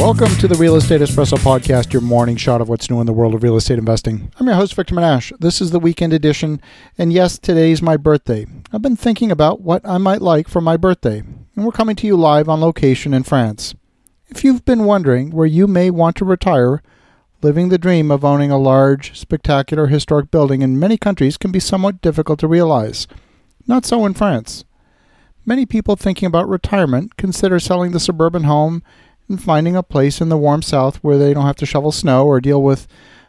Welcome to the Real Estate Espresso Podcast, your morning shot of what's new in the world of real estate investing. I'm your host, Victor Menasce. This is the weekend edition, and yes, today's my birthday. I've been thinking about what I might like for my birthday, and we're coming to you live on location in France. If you've been wondering where you may want to retire, living the dream of owning a large, spectacular historic building in many countries can be somewhat difficult to realize. Not so in France. Many people thinking about retirement consider selling the suburban home and finding a place in the warm South where they don't have to shovel snow or deal with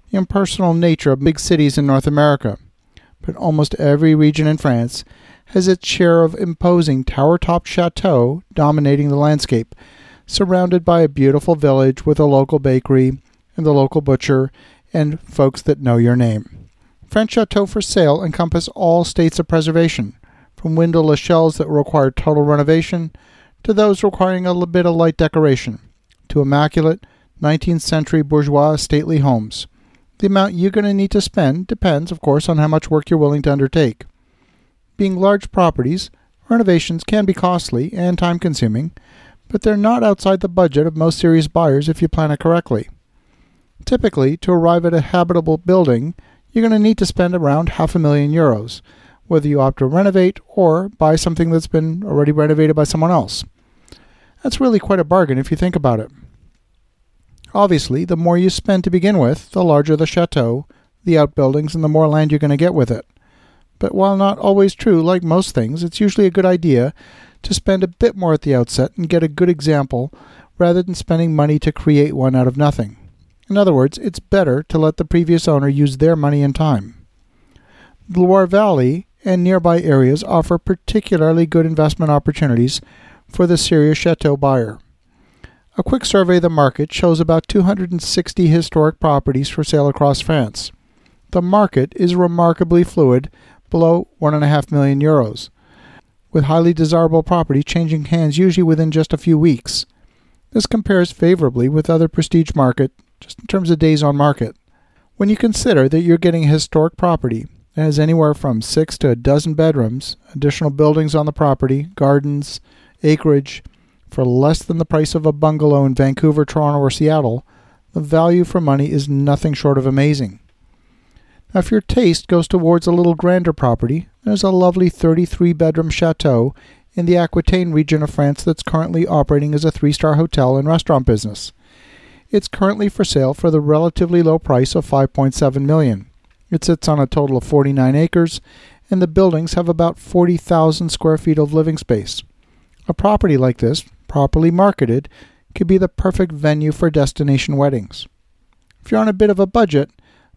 the impersonal nature of big cities in North America. But almost every region in France has its share of imposing tower topped chateaux dominating the landscape, surrounded by a beautiful village with a local bakery and the local butcher and folks that know your name. French chateaux for sale encompass all states of preservation, from windowless shells that require total renovation to those requiring a bit of light decoration to immaculate 19th century bourgeois stately homes. The amount you're going to need to spend depends, of course, on how much work you're willing to undertake. Being large properties, renovations can be costly and time consuming, but they're not outside the budget of most serious buyers if you plan it correctly. Typically, to arrive at a habitable building, you're going to need to spend around half a million euros, whether you opt to renovate or buy something that's been already renovated by someone else. That's really quite a bargain if you think about it. Obviously, the more you spend to begin with, the larger the chateau, the outbuildings, and the more land you're going to get with it. But while not always true, like most things, it's usually a good idea to spend a bit more at the outset and get a good example rather than spending money to create one out of nothing. In other words, it's better to let the previous owner use their money and time. The Loire Valley and nearby areas offer particularly good investment opportunities for the serious chateau buyer. A quick survey of the market shows about 260 historic properties for sale across France. The market is remarkably fluid, below 1.5 million euros, with highly desirable property changing hands usually within just a few weeks. This compares favorably with other prestige market just in terms of days on market. When you consider that you're getting a historic property that has anywhere from 6 to a dozen bedrooms, additional buildings on the property, gardens, acreage, for less than the price of a bungalow in Vancouver, Toronto, or Seattle, the value for money is nothing short of amazing. Now, if your taste goes towards a little grander property, there's a lovely 33 bedroom chateau in the Aquitaine region of France that's currently operating as a three star hotel and restaurant business. It's currently for sale for the relatively low price of 5.7 million. It sits on a total of 49 acres, and the buildings have about 40,000 square feet of living space. A property like this, properly marketed, could be the perfect venue for destination weddings. If you're on a bit of a budget,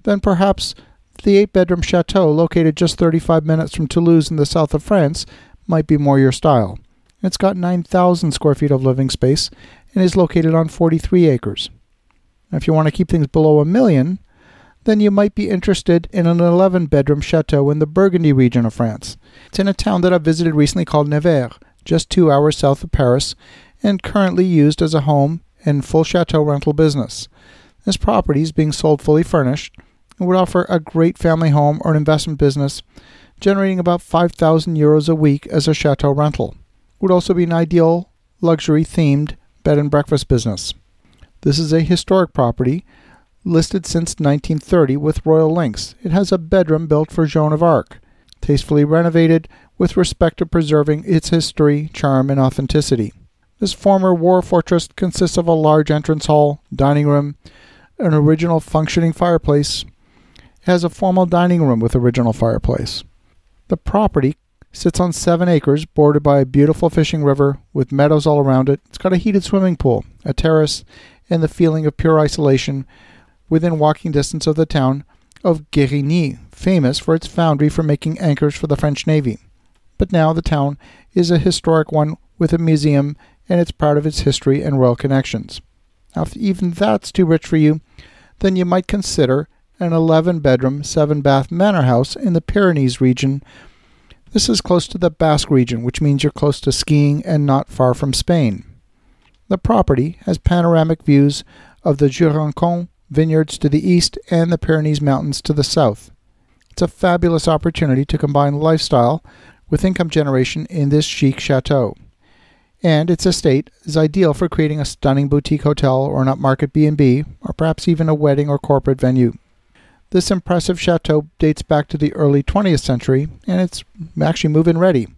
then perhaps the eight bedroom chateau located just 35 minutes from Toulouse in the south of France might be more your style. It's got 9,000 square feet of living space and is located on 43 acres. if you want to keep things below a million, then you might be interested in an 11 bedroom chateau in the Burgundy region of France. It's in a town that I've visited recently called Nevers, just two hours south of Paris, and currently used as a home and full chateau rental business. This property is being sold fully furnished and would offer a great family home or an investment business, generating about 5,000 euros a week as a chateau rental. Would also be an ideal luxury themed bed and breakfast business. This is a historic property listed since 1930 with royal links. It has a bedroom built for Joan of Arc, tastefully renovated with respect to preserving its history, charm, and authenticity. This former war fortress consists of a large entrance hall, dining room, an original functioning fireplace. It has a formal dining room with original fireplace. The property sits on seven acres, bordered by a beautiful fishing river with meadows all around it. It's got a heated swimming pool, a terrace, and the feeling of pure isolation within walking distance of the town of Guérigny, famous for its foundry for making anchors for the French Navy but now the town is a historic one with a museum and it's proud of its history and royal connections. Now, if even that's too rich for you, then you might consider an 11 bedroom, 7 bath manor house in the Pyrenees region. This is close to the Basque region, which means you're close to skiing and not far from Spain. The property has panoramic views of the Jurançon vineyards to the east and the Pyrenees Mountains to the south. It's a fabulous opportunity to combine lifestyle with income generation in this chic chateau. and its estate is ideal for creating a stunning boutique hotel or an upmarket B&B or perhaps even a wedding or corporate venue. This impressive chateau dates back to the early 20th century and it's actually move-in ready.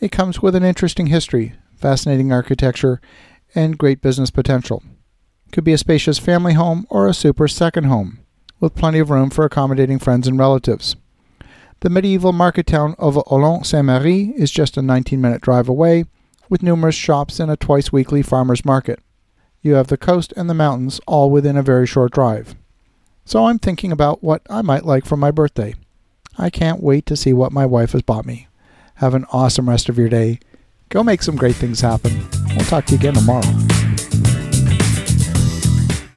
It comes with an interesting history, fascinating architecture, and great business potential. Could be a spacious family home or a super second home, with plenty of room for accommodating friends and relatives. The medieval market town of Oloron Sainte Marie is just a 19 minute drive away with numerous shops and a twice weekly farmers market. You have the coast and the mountains all within a very short drive. So I'm thinking about what I might like for my birthday. I can't wait to see what my wife has bought me. Have an awesome rest of your day. Go make some great things happen. We'll talk to you again tomorrow.